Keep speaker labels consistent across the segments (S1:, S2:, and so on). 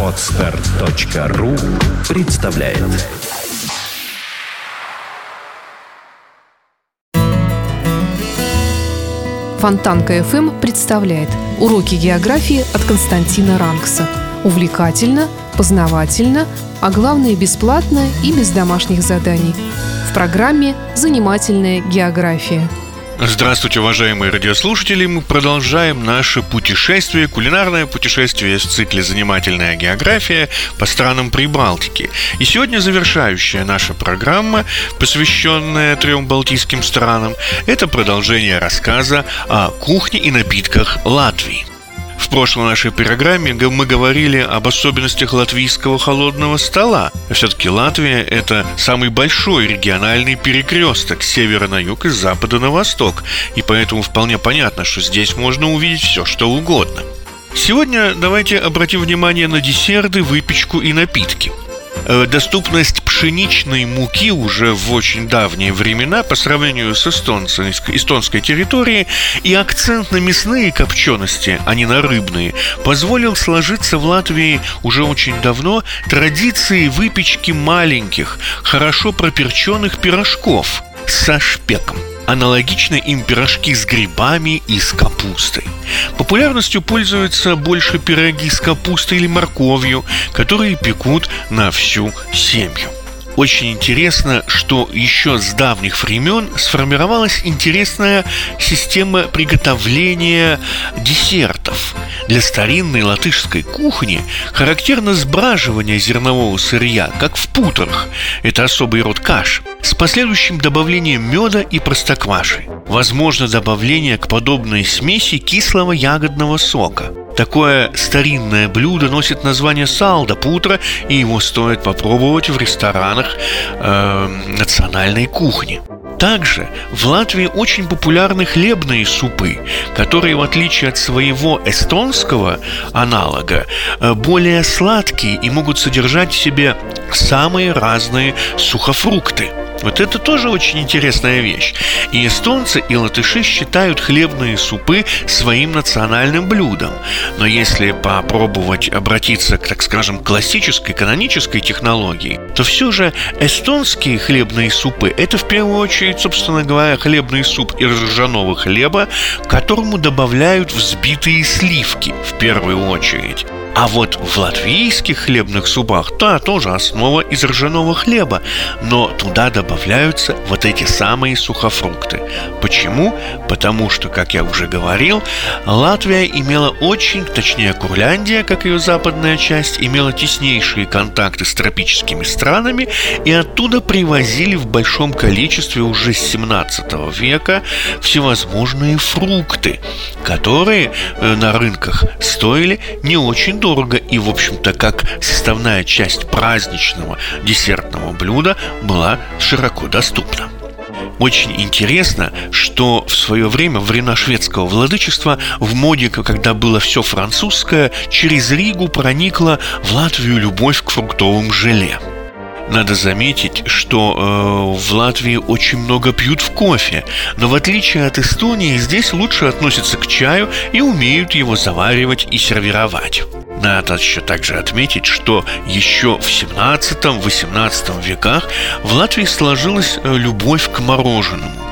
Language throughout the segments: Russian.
S1: Отстар.ру представляет
S2: Фонтанка FM представляет уроки географии от Константина Рангса. Увлекательно, познавательно, а главное бесплатно и без домашних заданий. В программе «Занимательная география».
S3: Здравствуйте, уважаемые радиослушатели! Мы продолжаем наше путешествие, кулинарное путешествие в цикле «Занимательная география» по странам Прибалтики. И сегодня завершающая наша программа, посвященная трем балтийским странам, это продолжение рассказа о кухне и напитках Латвии. В прошлой нашей программе мы говорили об особенностях латвийского холодного стола. Все-таки Латвия – это самый большой региональный перекресток с севера на юг и с запада на восток. И поэтому вполне понятно, что здесь можно увидеть все, что угодно. Сегодня давайте обратим внимание на десерты, выпечку и напитки – Э, доступность пшеничной муки уже в очень давние времена по сравнению с эстонской, эстонской территорией и акцент на мясные копчености, а не на рыбные, позволил сложиться в Латвии уже очень давно традиции выпечки маленьких, хорошо проперченных пирожков со шпеком – Аналогично им пирожки с грибами и с капустой. Популярностью пользуются больше пироги с капустой или морковью, которые пекут на всю семью. Очень интересно, что еще с давних времен сформировалась интересная система приготовления десертов. Для старинной латышской кухни характерно сбраживание зернового сырья, как в путрах. Это особый род каш – с последующим добавлением меда и простокваши. Возможно добавление к подобной смеси кислого ягодного сока. Такое старинное блюдо носит название салда путра, и его стоит попробовать в ресторанах э, национальной кухни. Также в Латвии очень популярны хлебные супы, которые, в отличие от своего эстонского аналога, э, более сладкие и могут содержать в себе самые разные сухофрукты – вот это тоже очень интересная вещь. И эстонцы, и латыши считают хлебные супы своим национальным блюдом. Но если попробовать обратиться к, так скажем, классической, канонической технологии, то все же эстонские хлебные супы – это в первую очередь, собственно говоря, хлебный суп из ржаного хлеба, которому добавляют взбитые сливки в первую очередь. А вот в латвийских хлебных супах, да, тоже основа из ржаного хлеба, но туда добавляются вот эти самые сухофрукты. Почему? Потому что, как я уже говорил, Латвия имела очень, точнее Курляндия, как ее западная часть, имела теснейшие контакты с тропическими странами и оттуда привозили в большом количестве уже с 17 века всевозможные фрукты, которые э, на рынках стоили не очень дорого и, в общем-то, как составная часть праздничного десертного блюда была широко доступна. Очень интересно, что в свое время, во времена шведского владычества, в моде, когда было все французское, через Ригу проникла в Латвию любовь к фруктовым желе – надо заметить, что э, в Латвии очень много пьют в кофе, но в отличие от Эстонии здесь лучше относятся к чаю и умеют его заваривать и сервировать. Надо еще также отметить, что еще в 17-18 веках в Латвии сложилась э, любовь к мороженому.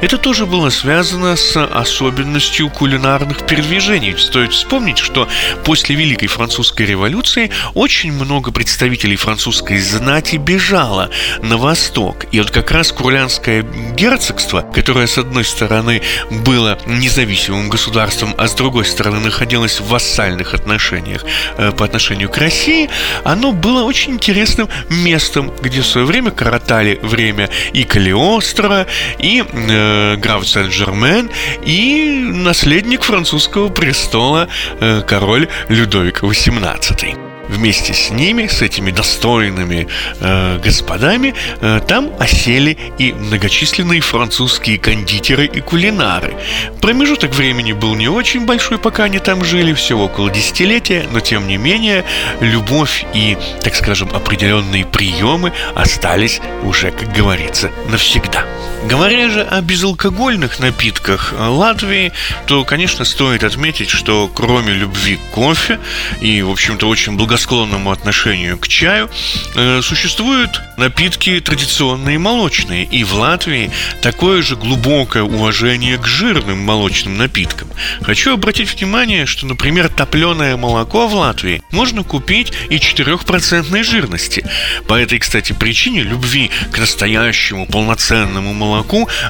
S3: Это тоже было связано с особенностью кулинарных передвижений. Стоит вспомнить, что после Великой Французской революции очень много представителей французской знати бежало на восток. И вот как раз Курлянское герцогство, которое с одной стороны было независимым государством, а с другой стороны находилось в вассальных отношениях э, по отношению к России, оно было очень интересным местом, где в свое время коротали время и Калиостро, и э, граф Сен-Жермен и наследник французского престола э, король Людовик XVIII. Вместе с ними, с этими достойными э, господами, э, там осели и многочисленные французские кондитеры и кулинары. Промежуток времени был не очень большой, пока они там жили, всего около десятилетия, но тем не менее любовь и, так скажем, определенные приемы остались уже, как говорится, навсегда. Говоря же о безалкогольных напитках Латвии, то, конечно, стоит отметить, что кроме любви к кофе и, в общем-то, очень благосклонному отношению к чаю, э, существуют напитки традиционные молочные. И в Латвии такое же глубокое уважение к жирным молочным напиткам. Хочу обратить внимание, что, например, топленое молоко в Латвии можно купить и 4% жирности. По этой, кстати, причине любви к настоящему полноценному молоку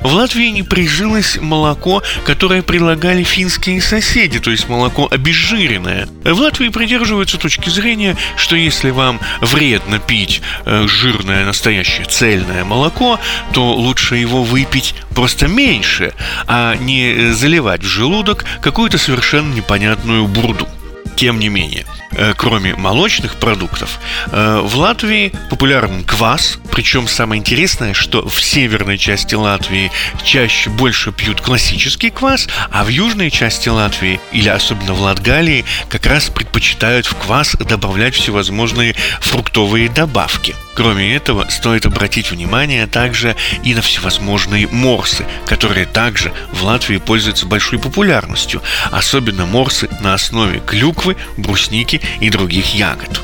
S3: в Латвии не прижилось молоко, которое предлагали финские соседи, то есть молоко обезжиренное. В Латвии придерживаются точки зрения, что если вам вредно пить э, жирное настоящее цельное молоко, то лучше его выпить просто меньше, а не заливать в желудок какую-то совершенно непонятную бурду. Тем не менее, э, кроме молочных продуктов, э, в Латвии популярен квас. Причем самое интересное, что в северной части Латвии чаще больше пьют классический квас, а в южной части Латвии, или особенно в Латгалии, как раз предпочитают в квас добавлять всевозможные фруктовые добавки – Кроме этого, стоит обратить внимание также и на всевозможные морсы, которые также в Латвии пользуются большой популярностью, особенно морсы на основе клюквы, брусники и других ягод.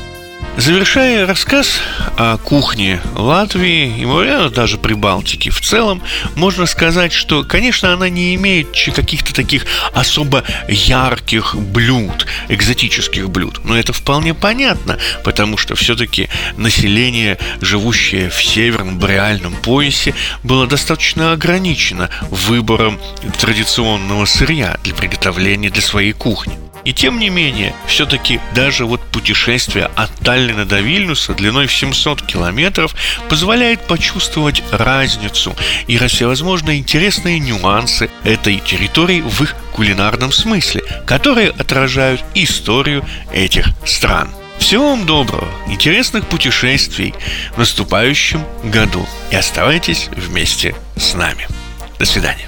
S3: Завершая рассказ о кухне Латвии и, наверное, даже Прибалтики в целом, можно сказать, что, конечно, она не имеет каких-то таких особо ярких блюд, экзотических блюд. Но это вполне понятно, потому что все-таки население, живущее в северном бореальном поясе, было достаточно ограничено выбором традиционного сырья для приготовления для своей кухни. И тем не менее, все-таки даже вот путешествие от Таллина до Вильнюса длиной в 700 километров позволяет почувствовать разницу и всевозможные интересные нюансы этой территории в их кулинарном смысле, которые отражают историю этих стран. Всего вам доброго, интересных путешествий в наступающем году и оставайтесь вместе с нами. До свидания.